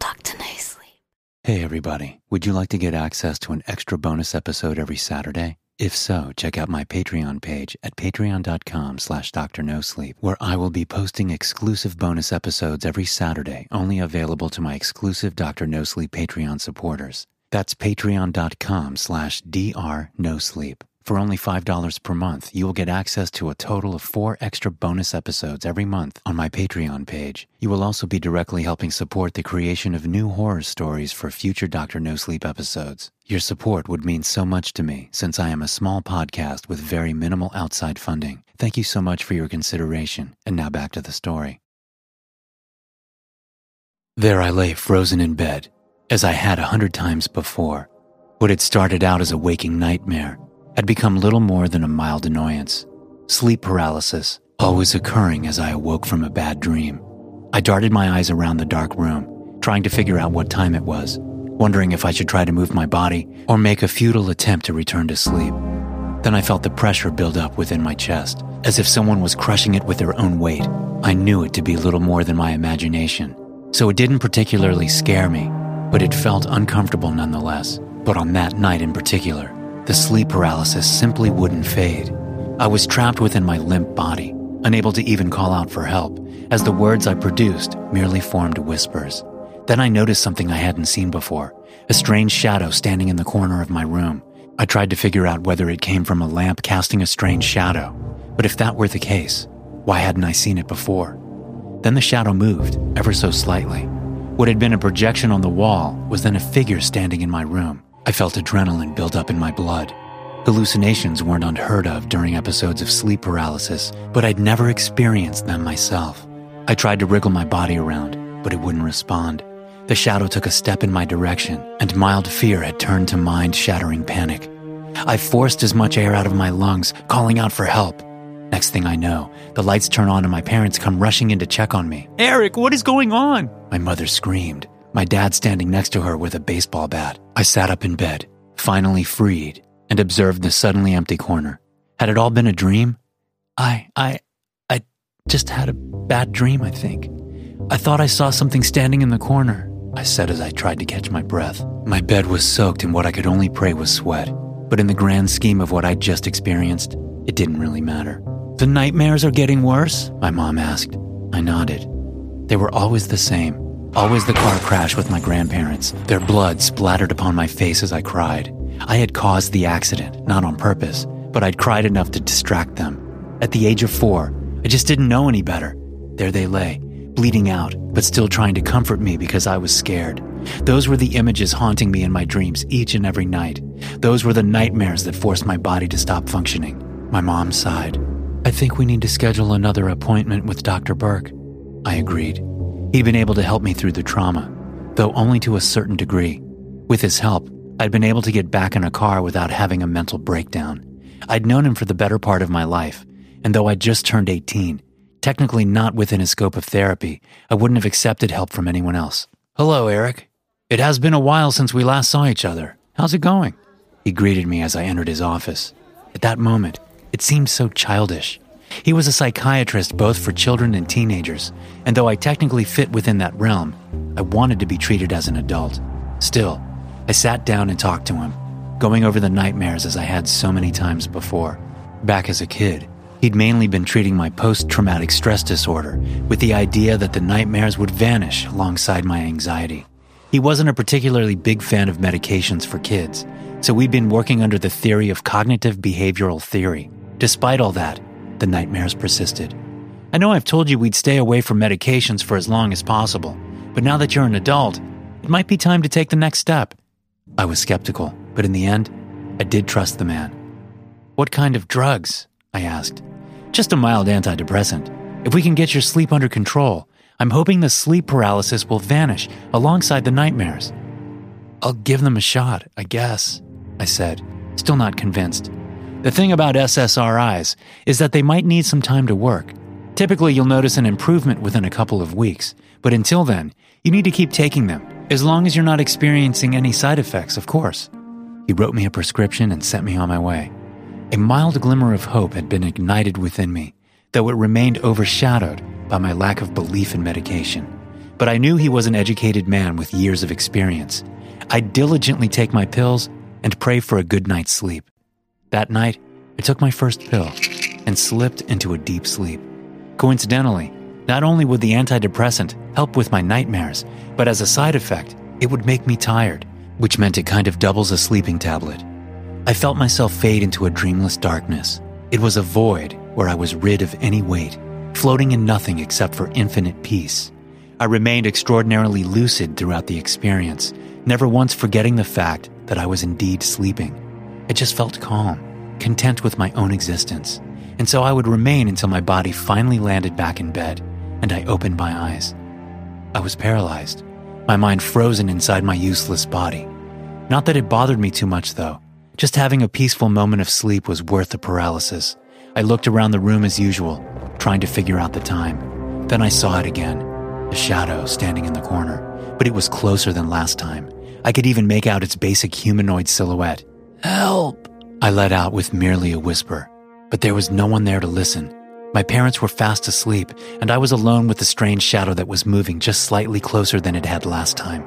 Talk to. Hey, everybody. Would you like to get access to an extra bonus episode every Saturday? If so, check out my Patreon page at patreon.com slash drnosleep, where I will be posting exclusive bonus episodes every Saturday, only available to my exclusive Dr. No Sleep Patreon supporters. That's patreon.com slash drnosleep. For only $5 per month, you will get access to a total of four extra bonus episodes every month on my Patreon page. You will also be directly helping support the creation of new horror stories for future Dr. No Sleep episodes. Your support would mean so much to me since I am a small podcast with very minimal outside funding. Thank you so much for your consideration. And now back to the story. There I lay frozen in bed, as I had a hundred times before. What had started out as a waking nightmare had become little more than a mild annoyance. Sleep paralysis, always occurring as I awoke from a bad dream. I darted my eyes around the dark room, trying to figure out what time it was, wondering if I should try to move my body or make a futile attempt to return to sleep. Then I felt the pressure build up within my chest, as if someone was crushing it with their own weight. I knew it to be little more than my imagination, so it didn't particularly scare me, but it felt uncomfortable nonetheless. But on that night in particular, the sleep paralysis simply wouldn't fade. I was trapped within my limp body, unable to even call out for help, as the words I produced merely formed whispers. Then I noticed something I hadn't seen before a strange shadow standing in the corner of my room. I tried to figure out whether it came from a lamp casting a strange shadow, but if that were the case, why hadn't I seen it before? Then the shadow moved, ever so slightly. What had been a projection on the wall was then a figure standing in my room. I felt adrenaline build up in my blood. Hallucinations weren't unheard of during episodes of sleep paralysis, but I'd never experienced them myself. I tried to wriggle my body around, but it wouldn't respond. The shadow took a step in my direction, and mild fear had turned to mind shattering panic. I forced as much air out of my lungs, calling out for help. Next thing I know, the lights turn on and my parents come rushing in to check on me. Eric, what is going on? My mother screamed, my dad standing next to her with a baseball bat. I sat up in bed, finally freed, and observed the suddenly empty corner. Had it all been a dream? I, I, I just had a bad dream, I think. I thought I saw something standing in the corner, I said as I tried to catch my breath. My bed was soaked in what I could only pray was sweat, but in the grand scheme of what I'd just experienced, it didn't really matter. The nightmares are getting worse? My mom asked. I nodded. They were always the same. Always the car crash with my grandparents. Their blood splattered upon my face as I cried. I had caused the accident, not on purpose, but I'd cried enough to distract them. At the age of four, I just didn't know any better. There they lay, bleeding out, but still trying to comfort me because I was scared. Those were the images haunting me in my dreams each and every night. Those were the nightmares that forced my body to stop functioning. My mom sighed. I think we need to schedule another appointment with Dr. Burke. I agreed. He'd been able to help me through the trauma, though only to a certain degree. With his help, I'd been able to get back in a car without having a mental breakdown. I'd known him for the better part of my life, and though I'd just turned 18, technically not within his scope of therapy, I wouldn't have accepted help from anyone else. Hello, Eric. It has been a while since we last saw each other. How's it going? He greeted me as I entered his office. At that moment, it seemed so childish. He was a psychiatrist both for children and teenagers, and though I technically fit within that realm, I wanted to be treated as an adult. Still, I sat down and talked to him, going over the nightmares as I had so many times before. Back as a kid, He'd mainly been treating my post traumatic stress disorder with the idea that the nightmares would vanish alongside my anxiety. He wasn't a particularly big fan of medications for kids, so we'd been working under the theory of cognitive behavioral theory. Despite all that, the nightmares persisted. I know I've told you we'd stay away from medications for as long as possible, but now that you're an adult, it might be time to take the next step. I was skeptical, but in the end, I did trust the man. What kind of drugs? I asked. Just a mild antidepressant. If we can get your sleep under control, I'm hoping the sleep paralysis will vanish alongside the nightmares. I'll give them a shot, I guess, I said, still not convinced. The thing about SSRIs is that they might need some time to work. Typically, you'll notice an improvement within a couple of weeks, but until then, you need to keep taking them, as long as you're not experiencing any side effects, of course. He wrote me a prescription and sent me on my way. A mild glimmer of hope had been ignited within me, though it remained overshadowed by my lack of belief in medication. But I knew he was an educated man with years of experience. I'd diligently take my pills and pray for a good night's sleep. That night, I took my first pill and slipped into a deep sleep. Coincidentally, not only would the antidepressant help with my nightmares, but as a side effect, it would make me tired, which meant it kind of doubles a sleeping tablet. I felt myself fade into a dreamless darkness. It was a void where I was rid of any weight, floating in nothing except for infinite peace. I remained extraordinarily lucid throughout the experience, never once forgetting the fact that I was indeed sleeping. I just felt calm, content with my own existence, and so I would remain until my body finally landed back in bed and I opened my eyes. I was paralyzed, my mind frozen inside my useless body. Not that it bothered me too much, though. Just having a peaceful moment of sleep was worth the paralysis. I looked around the room as usual, trying to figure out the time. Then I saw it again a shadow standing in the corner, but it was closer than last time. I could even make out its basic humanoid silhouette. Help! I let out with merely a whisper, but there was no one there to listen. My parents were fast asleep, and I was alone with the strange shadow that was moving just slightly closer than it had last time.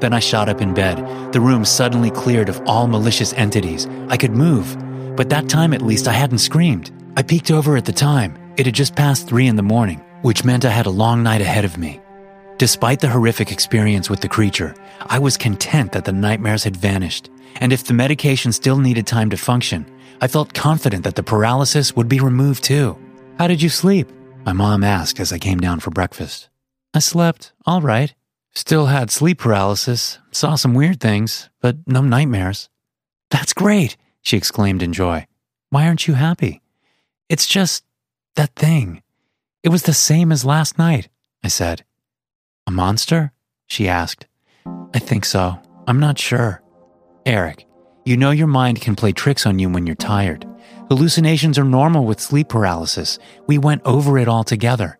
Then I shot up in bed. The room suddenly cleared of all malicious entities. I could move, but that time at least I hadn't screamed. I peeked over at the time. It had just passed three in the morning, which meant I had a long night ahead of me. Despite the horrific experience with the creature, I was content that the nightmares had vanished, and if the medication still needed time to function, I felt confident that the paralysis would be removed too. How did you sleep? My mom asked as I came down for breakfast. I slept, all right. Still had sleep paralysis, saw some weird things, but no nightmares. That's great, she exclaimed in joy. Why aren't you happy? It's just that thing. It was the same as last night, I said. A monster? She asked. I think so. I'm not sure. Eric, you know your mind can play tricks on you when you're tired. Hallucinations are normal with sleep paralysis. We went over it all together.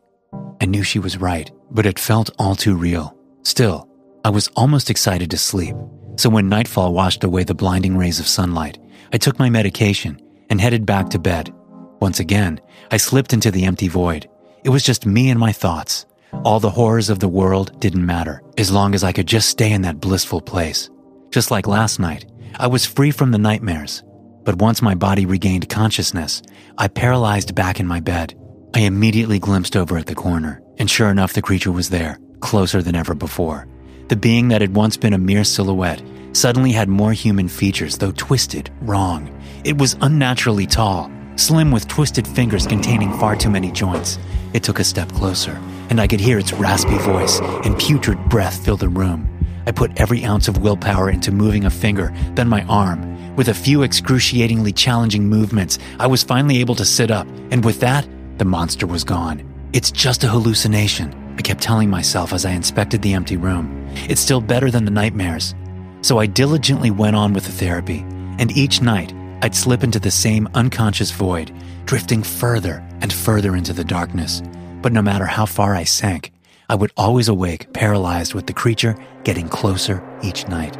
I knew she was right, but it felt all too real. Still, I was almost excited to sleep. So when nightfall washed away the blinding rays of sunlight, I took my medication and headed back to bed. Once again, I slipped into the empty void. It was just me and my thoughts. All the horrors of the world didn't matter, as long as I could just stay in that blissful place. Just like last night, I was free from the nightmares. But once my body regained consciousness, I paralyzed back in my bed. I immediately glimpsed over at the corner, and sure enough, the creature was there closer than ever before. The being that had once been a mere silhouette suddenly had more human features, though twisted, wrong. It was unnaturally tall, slim with twisted fingers containing far too many joints. It took a step closer, and I could hear its raspy voice and putrid breath fill the room. I put every ounce of willpower into moving a finger, then my arm. With a few excruciatingly challenging movements, I was finally able to sit up, and with that, the monster was gone. It's just a hallucination. I kept telling myself as I inspected the empty room. It's still better than the nightmares. So I diligently went on with the therapy, and each night I'd slip into the same unconscious void, drifting further and further into the darkness. But no matter how far I sank, I would always awake paralyzed with the creature getting closer each night.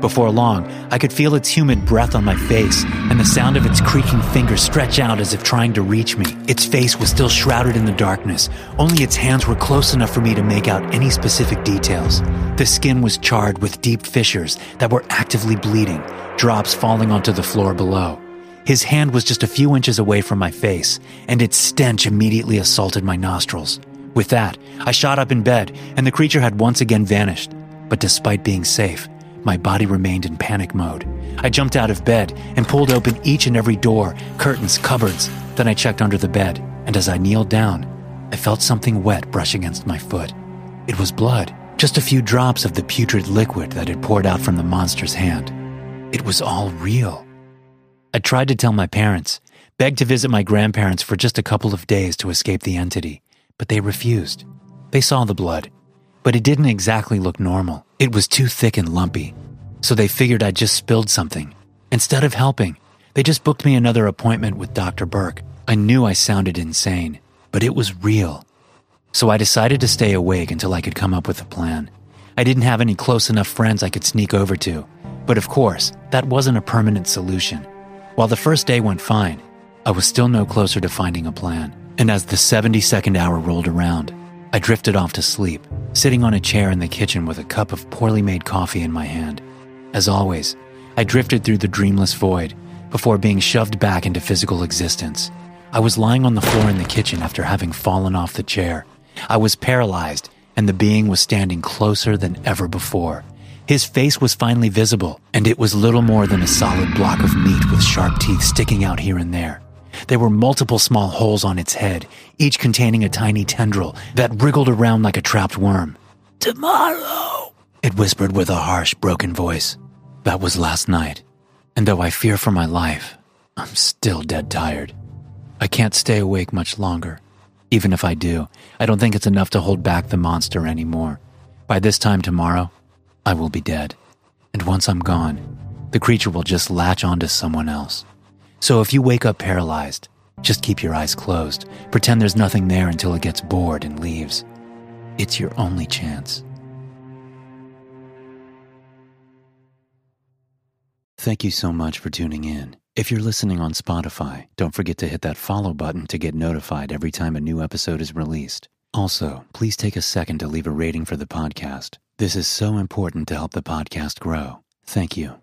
Before long, I could feel its humid breath on my face and the sound of its creaking fingers stretch out as if trying to reach me. Its face was still shrouded in the darkness. Only its hands were close enough for me to make out any specific details. The skin was charred with deep fissures that were actively bleeding, drops falling onto the floor below. His hand was just a few inches away from my face, and its stench immediately assaulted my nostrils. With that, I shot up in bed, and the creature had once again vanished. But despite being safe, my body remained in panic mode. I jumped out of bed and pulled open each and every door, curtains, cupboards. Then I checked under the bed, and as I kneeled down, I felt something wet brush against my foot. It was blood, just a few drops of the putrid liquid that had poured out from the monster's hand. It was all real. I tried to tell my parents, begged to visit my grandparents for just a couple of days to escape the entity, but they refused. They saw the blood, but it didn't exactly look normal. It was too thick and lumpy, so they figured I'd just spilled something. Instead of helping, they just booked me another appointment with Dr. Burke. I knew I sounded insane, but it was real. So I decided to stay awake until I could come up with a plan. I didn't have any close enough friends I could sneak over to, but of course, that wasn't a permanent solution. While the first day went fine, I was still no closer to finding a plan. And as the 72nd hour rolled around, I drifted off to sleep, sitting on a chair in the kitchen with a cup of poorly made coffee in my hand. As always, I drifted through the dreamless void before being shoved back into physical existence. I was lying on the floor in the kitchen after having fallen off the chair. I was paralyzed, and the being was standing closer than ever before, his face was finally visible, and it was little more than a solid block of meat with sharp teeth sticking out here and there. There were multiple small holes on its head, each containing a tiny tendril that wriggled around like a trapped worm. Tomorrow, it whispered with a harsh, broken voice. That was last night, and though I fear for my life, I'm still dead tired. I can't stay awake much longer. Even if I do, I don't think it's enough to hold back the monster anymore. By this time tomorrow, I will be dead. And once I'm gone, the creature will just latch onto someone else. So if you wake up paralyzed, just keep your eyes closed. Pretend there's nothing there until it gets bored and leaves. It's your only chance. Thank you so much for tuning in. If you're listening on Spotify, don't forget to hit that follow button to get notified every time a new episode is released. Also, please take a second to leave a rating for the podcast. This is so important to help the podcast grow. Thank you.